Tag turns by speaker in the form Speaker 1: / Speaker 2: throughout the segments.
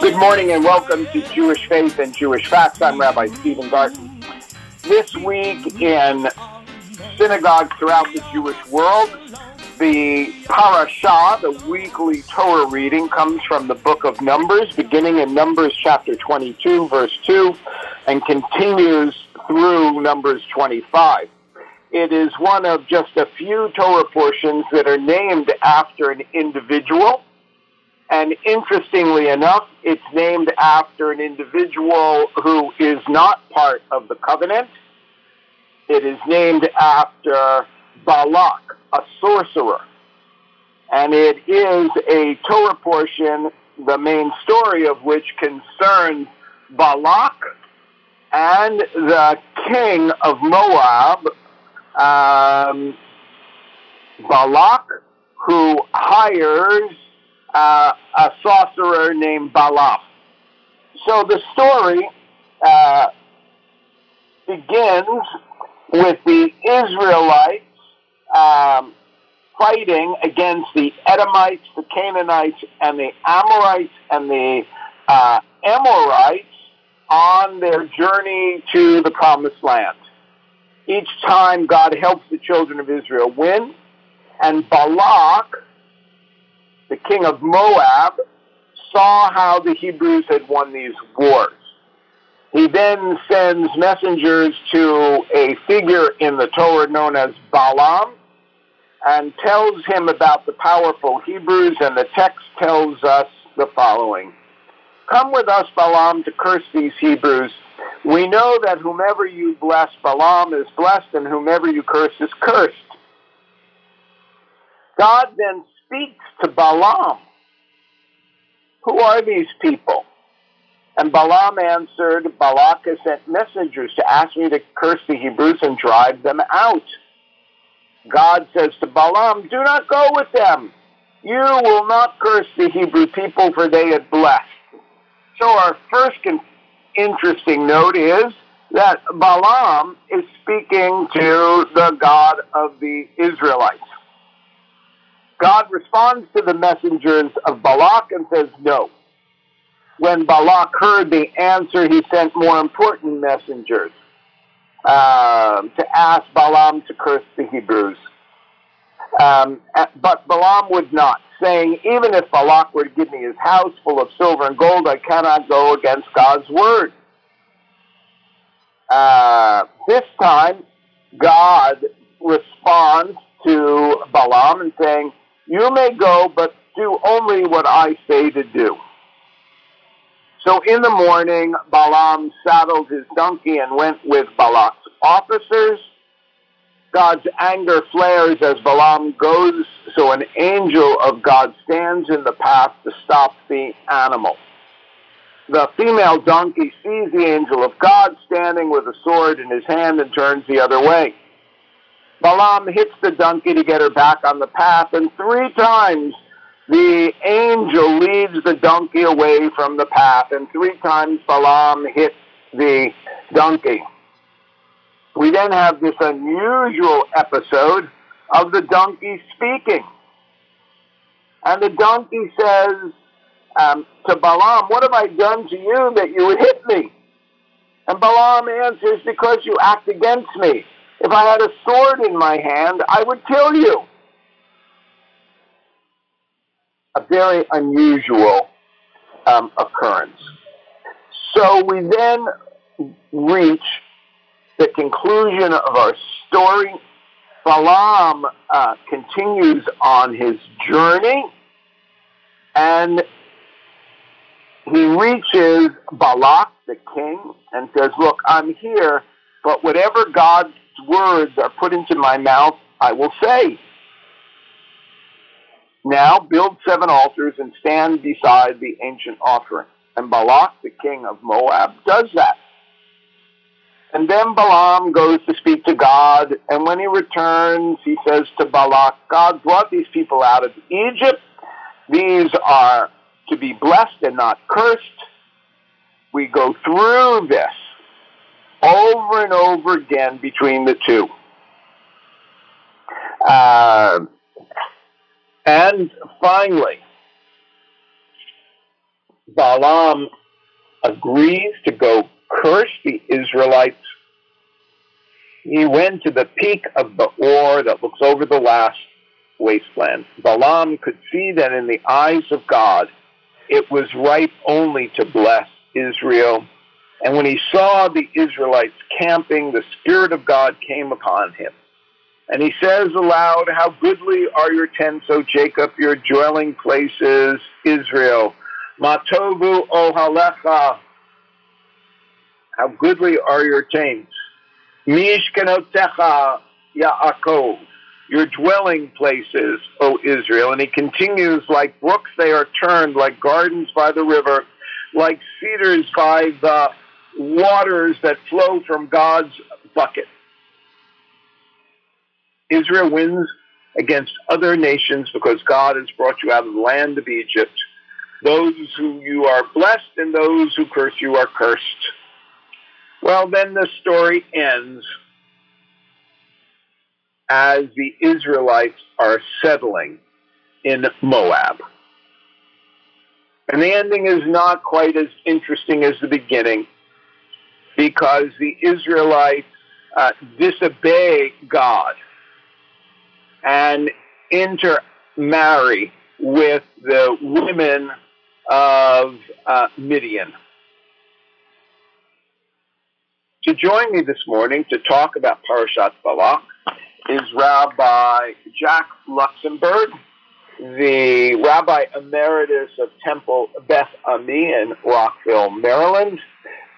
Speaker 1: Good morning and welcome to Jewish Faith and Jewish Facts. I'm Rabbi Steven Garten. This week in synagogues throughout the Jewish world, the parashah, the weekly Torah reading, comes from the book of Numbers, beginning in Numbers chapter 22, verse 2, and continues through Numbers 25. It is one of just a few Torah portions that are named after an individual. And interestingly enough, it's named after an individual who is not part of the covenant. It is named after Balak, a sorcerer. And it is a Torah portion, the main story of which concerns Balak and the king of Moab, um, Balak, who hires uh, a sorcerer named Balaam. So the story uh, begins with the Israelites um, fighting against the Edomites, the Canaanites, and the Amorites and the uh, Amorites on their journey to the Promised Land. Each time God helps the children of Israel win, and Balak, the king of Moab, saw how the Hebrews had won these wars. He then sends messengers to a figure in the Torah known as Balaam and tells him about the powerful Hebrews, and the text tells us the following Come with us, Balaam, to curse these Hebrews. We know that whomever you bless, Balaam is blessed, and whomever you curse is cursed. God then speaks to Balaam. Who are these people? And Balaam answered, Balak has sent messengers to ask me to curse the Hebrews and drive them out. God says to Balaam, Do not go with them. You will not curse the Hebrew people, for they had blessed. So our first interesting note is that Balaam is speaking to the God of the Israelites. God responds to the messengers of Balak and says no. When Balak heard the answer, he sent more important messengers uh, to ask Balaam to curse the Hebrews. Um, but Balaam would not, saying, Even if Balak were to give me his house full of silver and gold, I cannot go against God's word. Uh, this time, God responds to Balaam and saying, You may go, but do only what I say to do. So in the morning, Balaam saddled his donkey and went with Balak's officers. God's anger flares as Balaam goes, so an angel of God stands in the path to stop the animal. The female donkey sees the angel of God standing with a sword in his hand and turns the other way. Balaam hits the donkey to get her back on the path, and three times the angel leads the donkey away from the path, and three times Balaam hits the donkey. We then have this unusual episode of the donkey speaking. And the donkey says um, to Balaam, What have I done to you that you would hit me? And Balaam answers, Because you act against me. If I had a sword in my hand, I would kill you. A very unusual um, occurrence. So we then reach the conclusion of our story. Balaam uh, continues on his journey and he reaches Balak, the king, and says, Look, I'm here, but whatever God's words are put into my mouth, I will say. Now build seven altars and stand beside the ancient offering. And Balak, the king of Moab, does that. And then Balaam goes to speak to God, and when he returns, he says to Balak, God brought these people out of Egypt. These are to be blessed and not cursed. we go through this over and over again between the two. Uh, and finally, Balaam agrees to go curse the Israelites. He went to the peak of the Or that looks over the last wasteland. Balaam could see that in the eyes of God, it was right only to bless Israel. And when he saw the Israelites camping, the Spirit of God came upon him. And he says aloud, How goodly are your tents, O Jacob, your dwelling places, Israel. Matovu ohalecha. How goodly are your tents. Mishkanotecha Yaakov. Your dwelling places, O Israel. And he continues, like brooks they are turned, like gardens by the river, like cedars by the waters that flow from God's bucket. Israel wins against other nations because God has brought you out of the land of Egypt. Those who you are blessed and those who curse you are cursed. Well, then the story ends as the Israelites are settling in Moab. And the ending is not quite as interesting as the beginning because the Israelites uh, disobey God and intermarry with the women of uh, Midian. To join me this morning to talk about Parashat Balak is Rabbi Jack Luxenberg, the Rabbi Emeritus of Temple Beth Ami in Rockville, Maryland.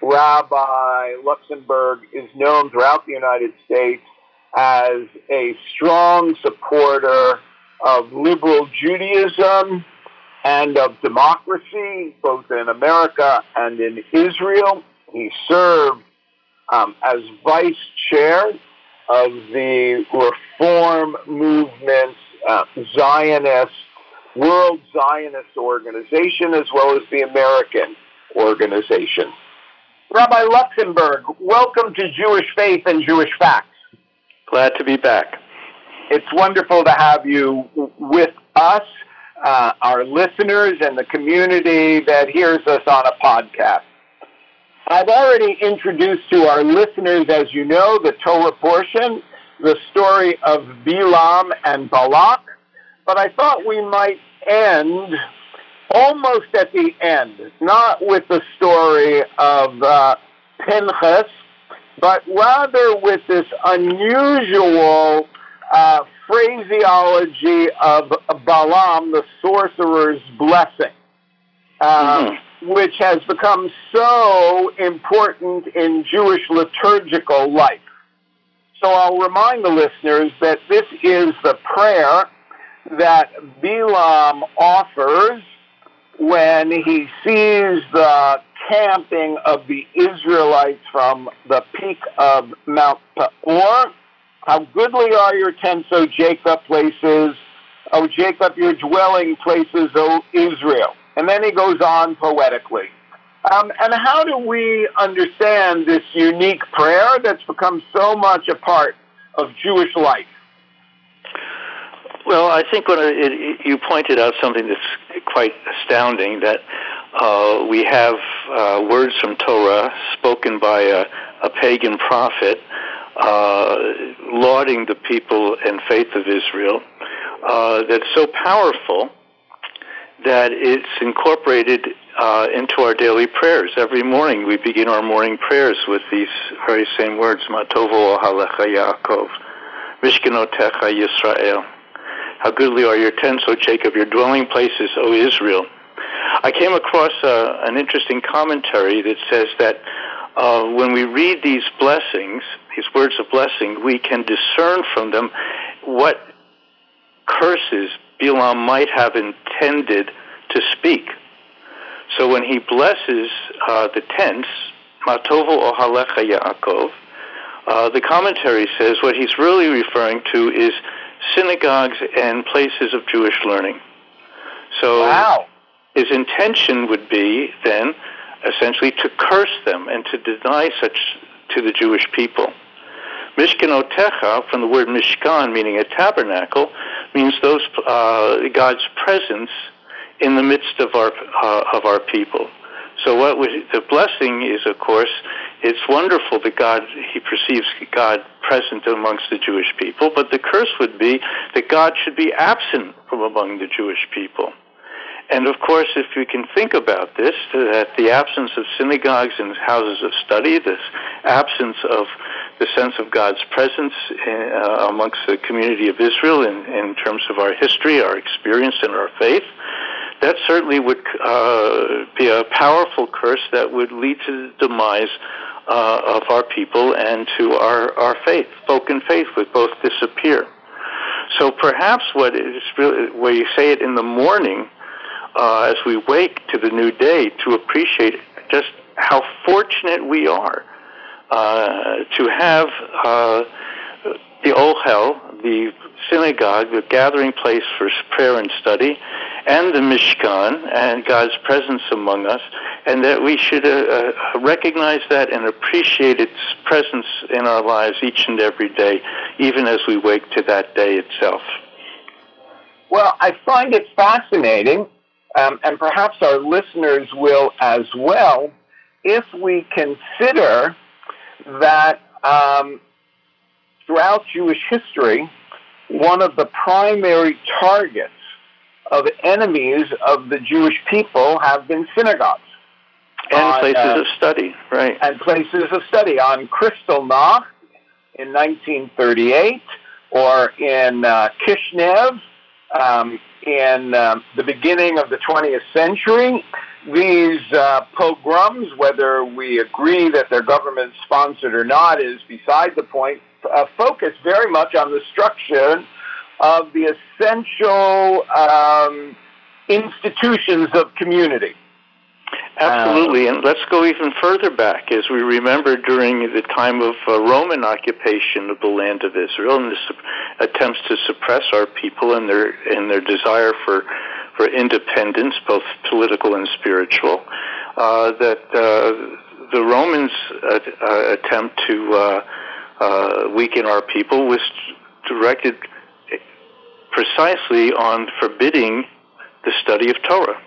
Speaker 1: Rabbi Luxenberg is known throughout the United States as a strong supporter of liberal Judaism and of democracy, both in America and in Israel. He served um, as vice chair of the Reform movement uh, Zionist, World Zionist Organization, as well as the American organization. Rabbi Luxenberg, welcome to Jewish Faith and Jewish Facts.
Speaker 2: Glad to be back.
Speaker 1: It's wonderful to have you with us, uh, our listeners, and the community that hears us on a podcast. I've already introduced to our listeners, as you know, the Torah portion, the story of Bilam and Balak, but I thought we might end almost at the end, not with the story of uh, Pinchas, but rather with this unusual uh, phraseology of Balaam, the sorcerer's blessing. Uh, mm-hmm which has become so important in Jewish liturgical life. So I'll remind the listeners that this is the prayer that Bilam offers when he sees the camping of the Israelites from the peak of Mount Peor. How goodly are your tents, O Jacob places, O Jacob, your dwelling places, O Israel. And then he goes on poetically. Um, and how do we understand this unique prayer that's become so much a part of Jewish life?
Speaker 2: Well, I think when it, it, you pointed out something that's quite astounding that uh, we have uh, words from Torah spoken by a, a pagan prophet uh, lauding the people and faith of Israel uh, that's so powerful that it's incorporated uh, into our daily prayers. Every morning we begin our morning prayers with these very same words, Matovo Yaakov, Mishkanotecha Yisrael. How goodly are your tents, O Jacob, your dwelling places, O Israel. I came across uh, an interesting commentary that says that uh, when we read these blessings, these words of blessing, we can discern from them what curses Bilam might have intended to speak. So when he blesses uh, the tents, Matovo Ohalecha Yaakov, uh, the commentary says what he's really referring to is synagogues and places of Jewish learning. So
Speaker 1: wow.
Speaker 2: his intention would be then essentially to curse them and to deny such to the Jewish people. Mishkan Mishkanotecha, from the word mishkan, meaning a tabernacle, means those uh, God's presence in the midst of our uh, of our people. So what we, the blessing is, of course, it's wonderful that God he perceives God present amongst the Jewish people, but the curse would be that God should be absent from among the Jewish people. And of course, if we can think about this, that the absence of synagogues and houses of study, this absence of the sense of God's presence uh, amongst the community of Israel in, in terms of our history, our experience, and our faith, that certainly would uh, be a powerful curse that would lead to the demise uh, of our people and to our, our faith. Spoken faith would both disappear. So perhaps what is really, where you say it in the morning, uh, as we wake to the new day, to appreciate just how fortunate we are uh, to have uh, the Ohel, the synagogue, the gathering place for prayer and study, and the Mishkan, and God's presence among us, and that we should uh, uh, recognize that and appreciate its presence in our lives each and every day, even as we wake to that day itself.
Speaker 1: Well, I find it fascinating, um, and perhaps our listeners will as well, if we consider that um, throughout Jewish history, one of the primary targets of enemies of the Jewish people have been synagogues.
Speaker 2: And
Speaker 1: On,
Speaker 2: places
Speaker 1: uh,
Speaker 2: of study, right.
Speaker 1: and places of study on Kristallnacht in 1938 or in uh, Kishinev um, in um, the beginning of the 20th century. These uh, pogroms, whether we agree that they're government sponsored or not, is beside the point, uh, focus very much on the structure of the essential um, institutions of community.
Speaker 2: Absolutely, and let's go even further back as we remember during the time of uh, Roman occupation of the land of Israel and the sup- attempts to suppress our people and their and their desire for for independence, both political and spiritual. Uh, that uh, the Romans uh, uh, attempt to uh, weaken our people was directed precisely on forbidding the study of Torah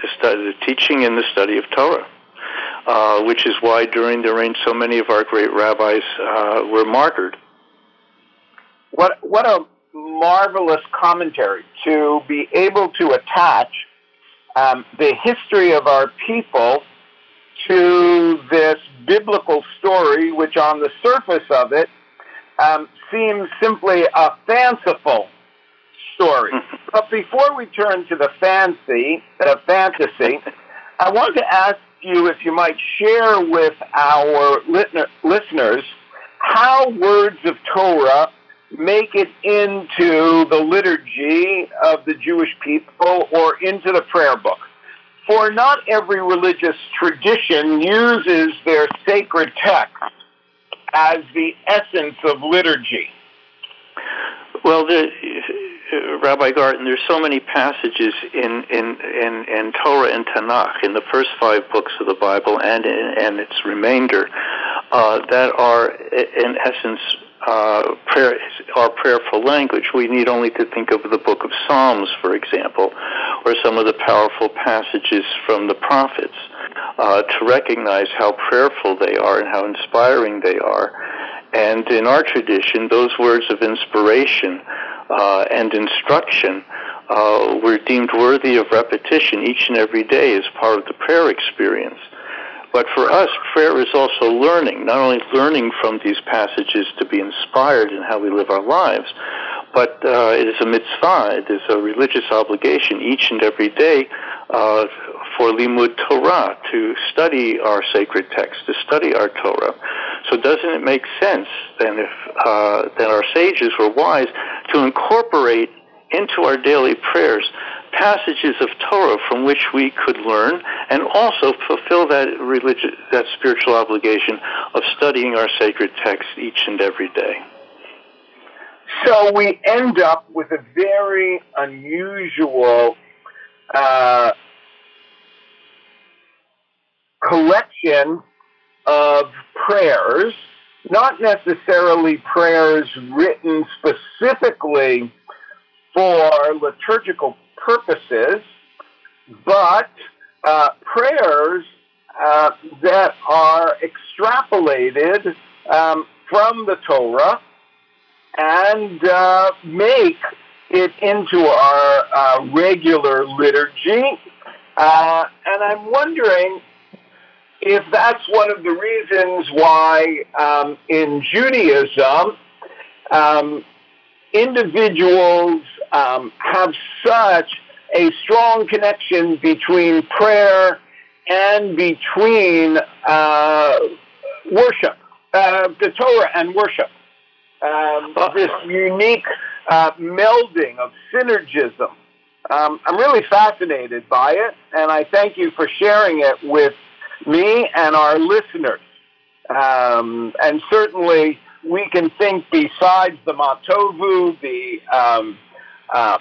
Speaker 2: the, study, the teaching and the study of Torah, uh, which is why during the reign so many of our great rabbis uh, were martyred.
Speaker 1: What what a marvelous commentary to be able to attach um, the history of our people to this biblical story, which on the surface of it um, seems simply a fanciful story. but before we turn to the fancy, uh, fantasy, I want to ask you if you might share with our listeners how words of Torah make it into the liturgy of the Jewish people or into the prayer book. For not every religious tradition uses their sacred text as the essence of liturgy.
Speaker 2: Well, the, uh, Rabbi Garten, there's so many passages in, in, in, in Torah and Tanakh, in the first five books of the Bible and in, and its remainder, uh, that are in essence uh, prayer, our prayerful language. We need only to think of the book of Psalms, for example, or some of the powerful passages from the prophets uh, to recognize how prayerful they are and how inspiring they are. And in our tradition, those words of inspiration uh, and instruction uh, were deemed worthy of repetition each and every day as part of the prayer experience. But for us, prayer is also learning, not only learning from these passages to be inspired in how we live our lives, but uh, it is a mitzvah, it is a religious obligation each and every day uh, for limud Torah, to study our sacred text, to study our Torah. So doesn't it make sense then if uh, that our sages were wise to incorporate into our daily prayers passages of Torah from which we could learn and also fulfill that religious, that spiritual obligation of studying our sacred texts each and every day.
Speaker 1: So we end up with a very unusual uh, collection of prayers, not necessarily prayers written specifically for liturgical purposes, but uh, prayers uh, that are extrapolated um, from the Torah and uh, make it into our uh, regular liturgy. Uh, and I'm wondering if that's one of the reasons why um, in Judaism, um, individuals um, have such a strong connection between prayer and between uh, worship, uh, the Torah and worship. Um, this unique uh, melding of synergism. Um, I'm really fascinated by it, and I thank you for sharing it with me and our listeners. Um, and certainly, we can think besides the Matovu, the um, uh,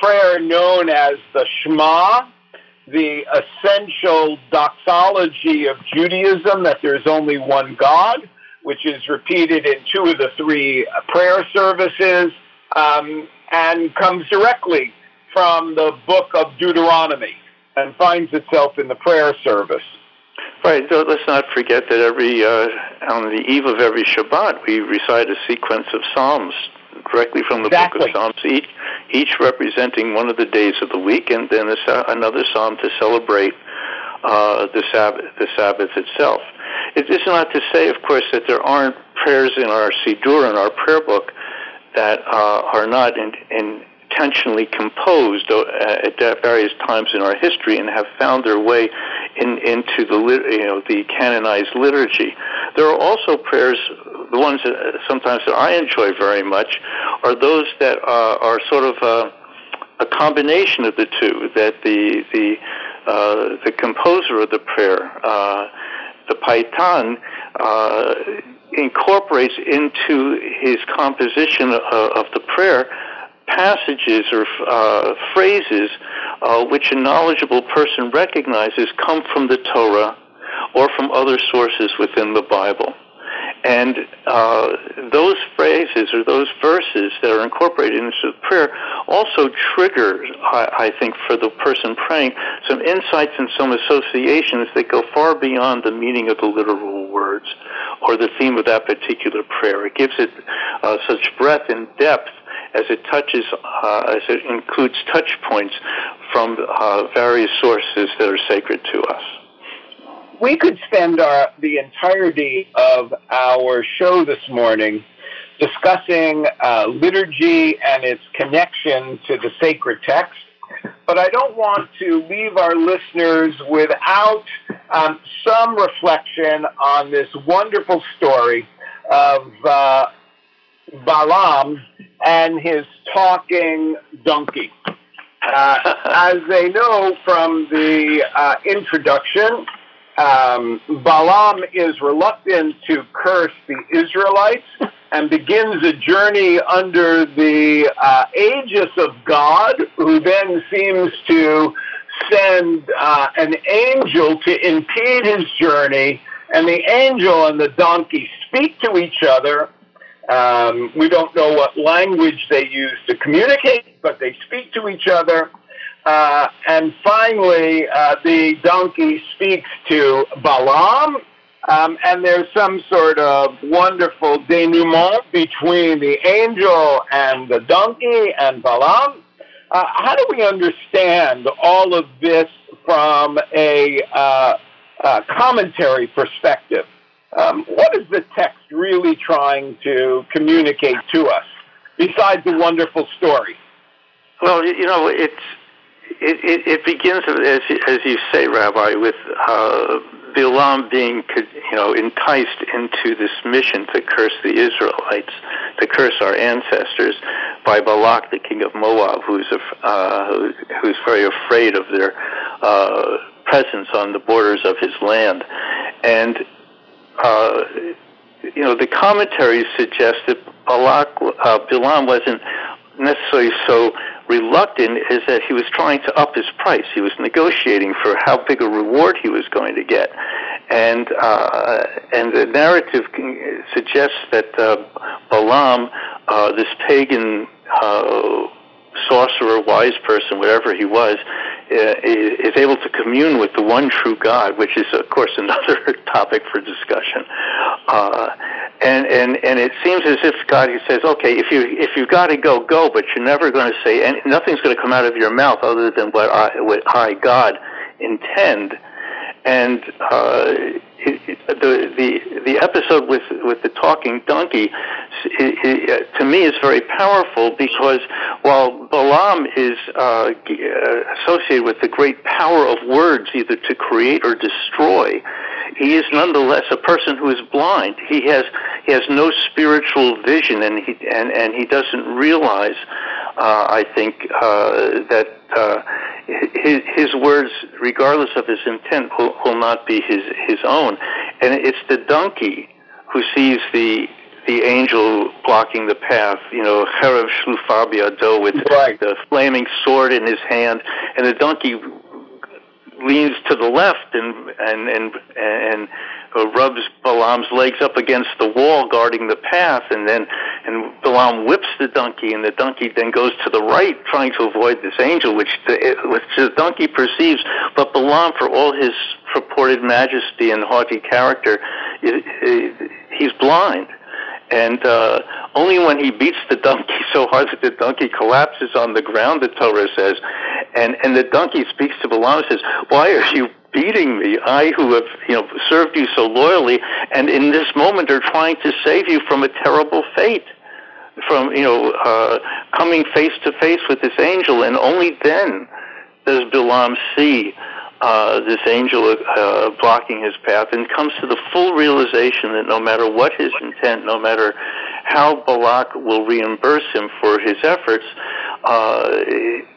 Speaker 1: prayer known as the Shema, the essential doxology of Judaism that there's only one God, which is repeated in two of the three prayer services, um, and comes directly from the book of Deuteronomy and finds itself in the prayer service.
Speaker 2: Right. Let's not forget that every uh, on the eve of every Shabbat we recite a sequence of psalms directly from the
Speaker 1: exactly.
Speaker 2: book of Psalms, each each representing one of the days of the week, and then a, another psalm to celebrate uh, the Sabbath, the Sabbath itself. It is not to say, of course, that there aren't prayers in our Siddur, in our prayer book, that uh, are not in, in intentionally composed uh, at various times in our history and have found their way in, into the you know the canonized liturgy. There are also prayers. The ones that uh, sometimes that I enjoy very much are those that uh, are sort of a, a, combination of the two. That the the uh, the composer of the prayer, uh, the paytan, uh, incorporates into his composition of the prayer passages or uh, phrases uh, which a knowledgeable person recognizes come from the Torah or from other sources within the Bible. And uh, those phrases or those verses that are incorporated into the prayer also trigger, I, I think, for the person praying, some insights and some associations that go far beyond the meaning of the literal words or the theme of that particular prayer. It gives it uh, such breadth and depth as it touches, uh, as it includes touch points from uh, various sources that are sacred to us.
Speaker 1: We could spend our, the entirety of our show this morning discussing uh, liturgy and its connection to the sacred text, but I don't want to leave our listeners without um, some reflection on this wonderful story of uh, Balaam and his talking donkey. Uh, as they know from the uh, introduction, um, Balaam is reluctant to curse the Israelites and begins a journey under the uh, aegis of God, who then seems to send uh, an angel to impede his journey. And the angel and the donkey speak to each other um, we don't know what language they use to communicate, but they speak to each other. Uh, and finally, uh, the donkey speaks to Balaam, um, and there's some sort of wonderful denouement between the angel and the donkey and Balaam. Uh, how do we understand all of this from a uh, commentary perspective? Um, what is the text really trying to communicate to us, besides the wonderful story?
Speaker 2: Well, you know, it's it, it, it begins as as you say, Rabbi, with uh, Bilam being you know enticed into this mission to curse the Israelites, to curse our ancestors, by Balak, the king of Moab, who's uh, who's very afraid of their uh, presence on the borders of his land, and uh, you know, the commentaries suggest that Balak, uh, Bilam wasn't necessarily so reluctant is that he was trying to up his price. He was negotiating for how big a reward he was going to get, and uh, and the narrative suggests that uh, Balaam, uh, this pagan uh, sorcerer, wise person, whatever he was, uh, is able to commune with the one true God, which is, of course, another topic for discussion. Uh, and and and it seems as if God he says, okay, if you if you got to go, go, but you're never going to say, and nothing's going to come out of your mouth other than what I what I God intend. And uh, the the the episode with with the talking donkey, to me, is very powerful because while Balaam is uh, associated with the great power of words, either to create or destroy, he is nonetheless a person who is blind. He has he has no spiritual vision, and he and and he doesn't realize. Uh, I think uh, that uh, his, his words, regardless of his intent, will, will not be his his own. And it's the donkey who sees the the angel blocking the path, you know, Cherev Shlufar Do with
Speaker 1: right.
Speaker 2: the flaming sword in his hand, and the donkey leans to the left and and and and uh, rubs Balaam's legs up against the wall, guarding the path, and then and Balaam whips the donkey, and the donkey then goes to the right, trying to avoid this angel, which the, which the donkey perceives. But Balaam, for all his purported majesty and haughty character, it, it, he's blind. And uh, only when he beats the donkey so hard that the donkey collapses on the ground, the Torah says, and and the donkey speaks to Balaam and says, "Why are you beating me? I who have you know served you so loyally, and in this moment are trying to save you from a terrible fate." From you know uh, coming face to face with this angel, and only then does Balaam see uh, this angel uh, blocking his path and comes to the full realization that no matter what his intent, no matter how Balak will reimburse him for his efforts, uh,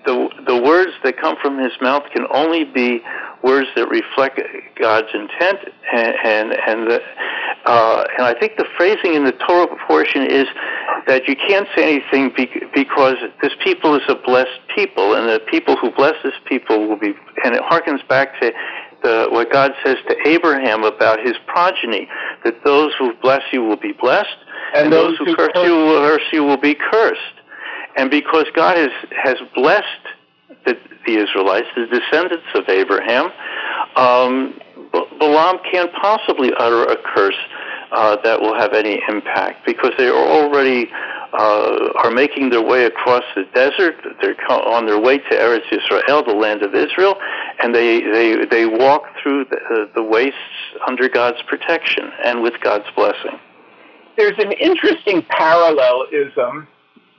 Speaker 2: the the words that come from his mouth can only be words that reflect God's intent, and and and, the, uh, and I think the phrasing in the Torah portion is that you can't say anything because this people is a blessed people, and the people who bless this people will be, and it harkens back to the, what God says to Abraham about his progeny, that those who bless you will be blessed, and, and those, those, who curse you will curse you will be cursed. And because God has has blessed the, the Israelites, the descendants of Abraham, um, Balaam can't possibly utter a curse uh, that will have any impact because they are already uh, are making their way across the desert. They're on their way to Eretz Israel, the land of Israel, and they they they walk through the, the wastes under God's protection and with God's blessing.
Speaker 1: There's an interesting parallelism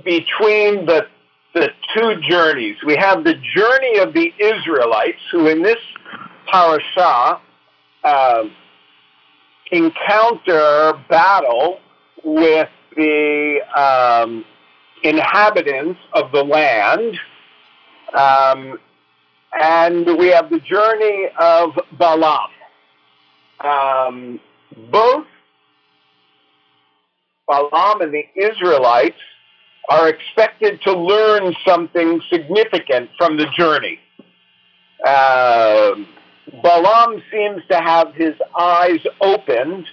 Speaker 1: between the the two journeys. We have the journey of the Israelites, who in this parasha uh, encounter battle with the um, inhabitants of the land. Um, and we have the journey of Balaam. Um, both Balaam and the Israelites are expected to learn something significant from the journey. Uh, Balaam seems to have his eyes opened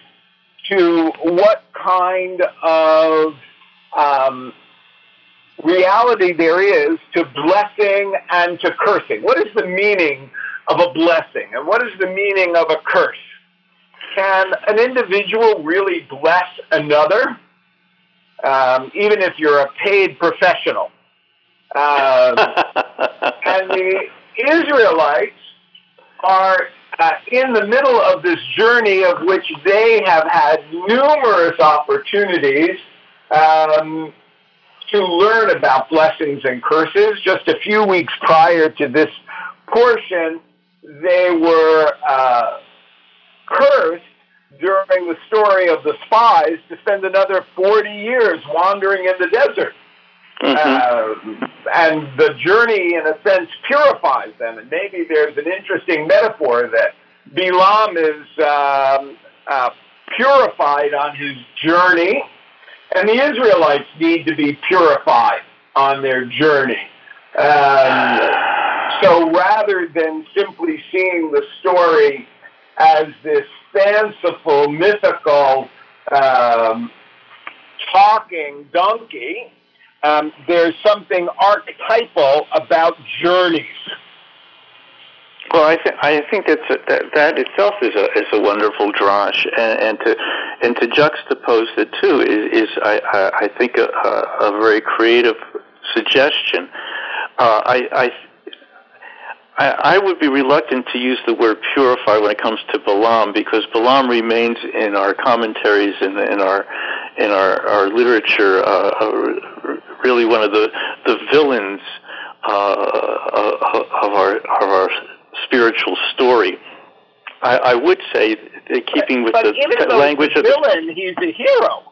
Speaker 1: to what kind of um, reality there is to blessing and to cursing. What is the meaning of a blessing and what is the meaning of a curse? Can an individual really bless another? um, even if you're a paid professional. Um, and the Israelites are uh, in the middle of this journey of which they have had numerous opportunities um, to learn about blessings and curses. Just a few weeks prior to this portion, they were uh, cursed during the story of the spies to spend another 40 years wandering in the desert. Mm-hmm. Uh, and the journey, in a sense, purifies them. And maybe there's an interesting metaphor that Bilam is um, uh, purified on his journey, and the Israelites need to be purified on their journey. Um, so rather than simply seeing the story as this fanciful, mythical, um, talking donkey, um, there's something archetypal about journeys.
Speaker 2: Well, I think I think that's a, that that itself is a is a wonderful drash, and, and to and to juxtapose the two is, is I, I I think a, a, a very creative suggestion. Uh, I, I I, I would be reluctant to use the word purify when it comes to Balaam because Balaam remains in our commentaries and in, in our in our, our literature uh, uh, really one of the the villains uh, of our of our spiritual story. I, I would say, keeping with
Speaker 1: but
Speaker 2: the language
Speaker 1: the
Speaker 2: of the
Speaker 1: villain, he's a hero.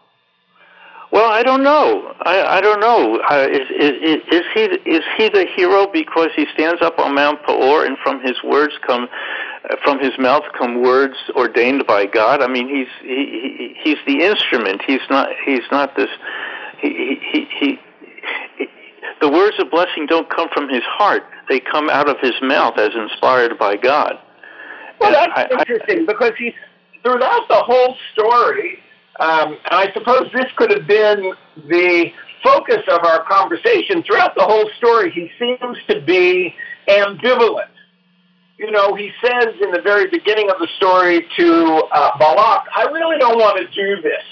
Speaker 2: well, I don't know. I, I don't know. Uh, is, is, is he is he the hero because he stands up on Mount Peor and from his words come, uh, from his mouth come words ordained by God? I mean, he's he, he he's the instrument. He's not he's not this. He he he. he the words of blessing don't come from his heart; they come out of his mouth as inspired by God.
Speaker 1: Well,
Speaker 2: And
Speaker 1: that's
Speaker 2: I- I-
Speaker 1: interesting because he's throughout the whole story, um, and I suppose this could have been the focus of our conversation. Throughout the whole story, he seems to be ambivalent. You know, he says in the very beginning of the story to uh, Balak, I really don't want to do this.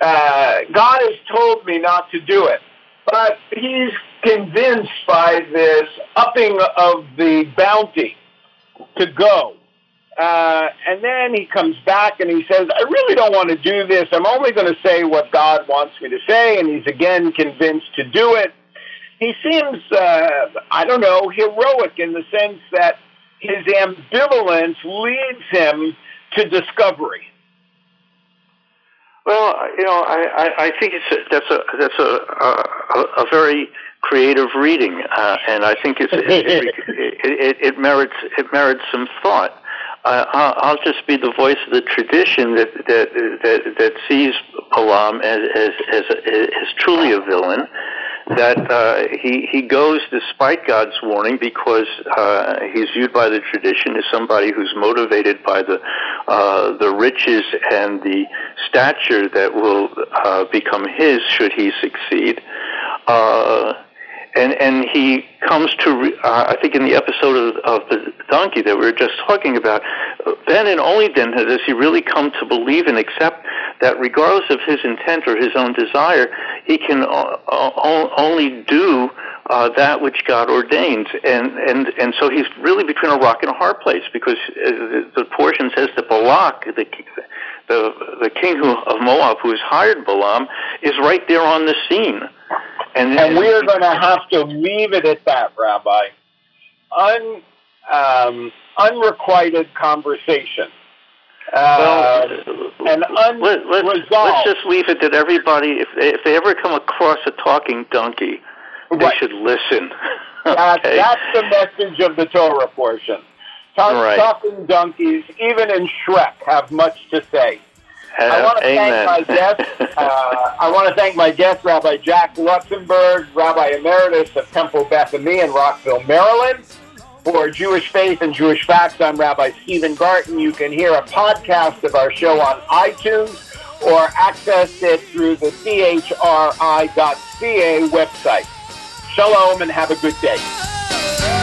Speaker 1: Uh, God has told me not to do it. But he's convinced by this upping of the bounty to go. Uh, and then he comes back and he says, I really don't want to do this. I'm only going to say what God wants me to say. And he's again convinced to do it. He seems, uh, I don't know, heroic in the sense that his ambivalence leads him to discovery.
Speaker 2: Well, you know, I, I, I think it's a, that's a that's a a, a very creative reading, uh, and I think it's, it, it, it, it merits it merits some thought. Uh, I'll just be the voice of the tradition that that that, that sees Balaam as as as, as truly a villain. That uh, he he goes despite God's warning because uh, he's viewed by the tradition as somebody who's motivated by the uh, the riches and the stature that will uh, become his should he succeed. Uh, and and he comes to uh, I think in the episode of, of the donkey that we were just talking about, then and only then does he really come to believe and accept that regardless of his intent or his own desire, he can only do uh, that which God ordains, and and and so he's really between a rock and a hard place because uh, the portion says that Balak, the the the king who, of Moab, who has hired Balaam, is right there on the scene. And,
Speaker 1: And we are going to have to leave it at that, Rabbi. Un, um, unrequited conversation.
Speaker 2: Well,
Speaker 1: Uh, and
Speaker 2: let, let, let's just leave it that everybody, if they, if they ever come across a talking donkey, they
Speaker 1: Right.
Speaker 2: should listen.
Speaker 1: That's,
Speaker 2: okay?
Speaker 1: that's the message of the Torah portion. Talk,
Speaker 2: Right.
Speaker 1: Talking donkeys, even in Shrek, have much to say. I
Speaker 2: Uh,
Speaker 1: want to
Speaker 2: amen.
Speaker 1: thank my guest. Uh, I want to thank my guest, Rabbi Jack Luxenberg, Rabbi Emeritus of Temple Beth Bethany in Rockville, Maryland. For Jewish Faith and Jewish Facts, I'm Rabbi Steven Garten. You can hear a podcast of our show on iTunes or access it through the chri.ca website. Shalom and have a good day.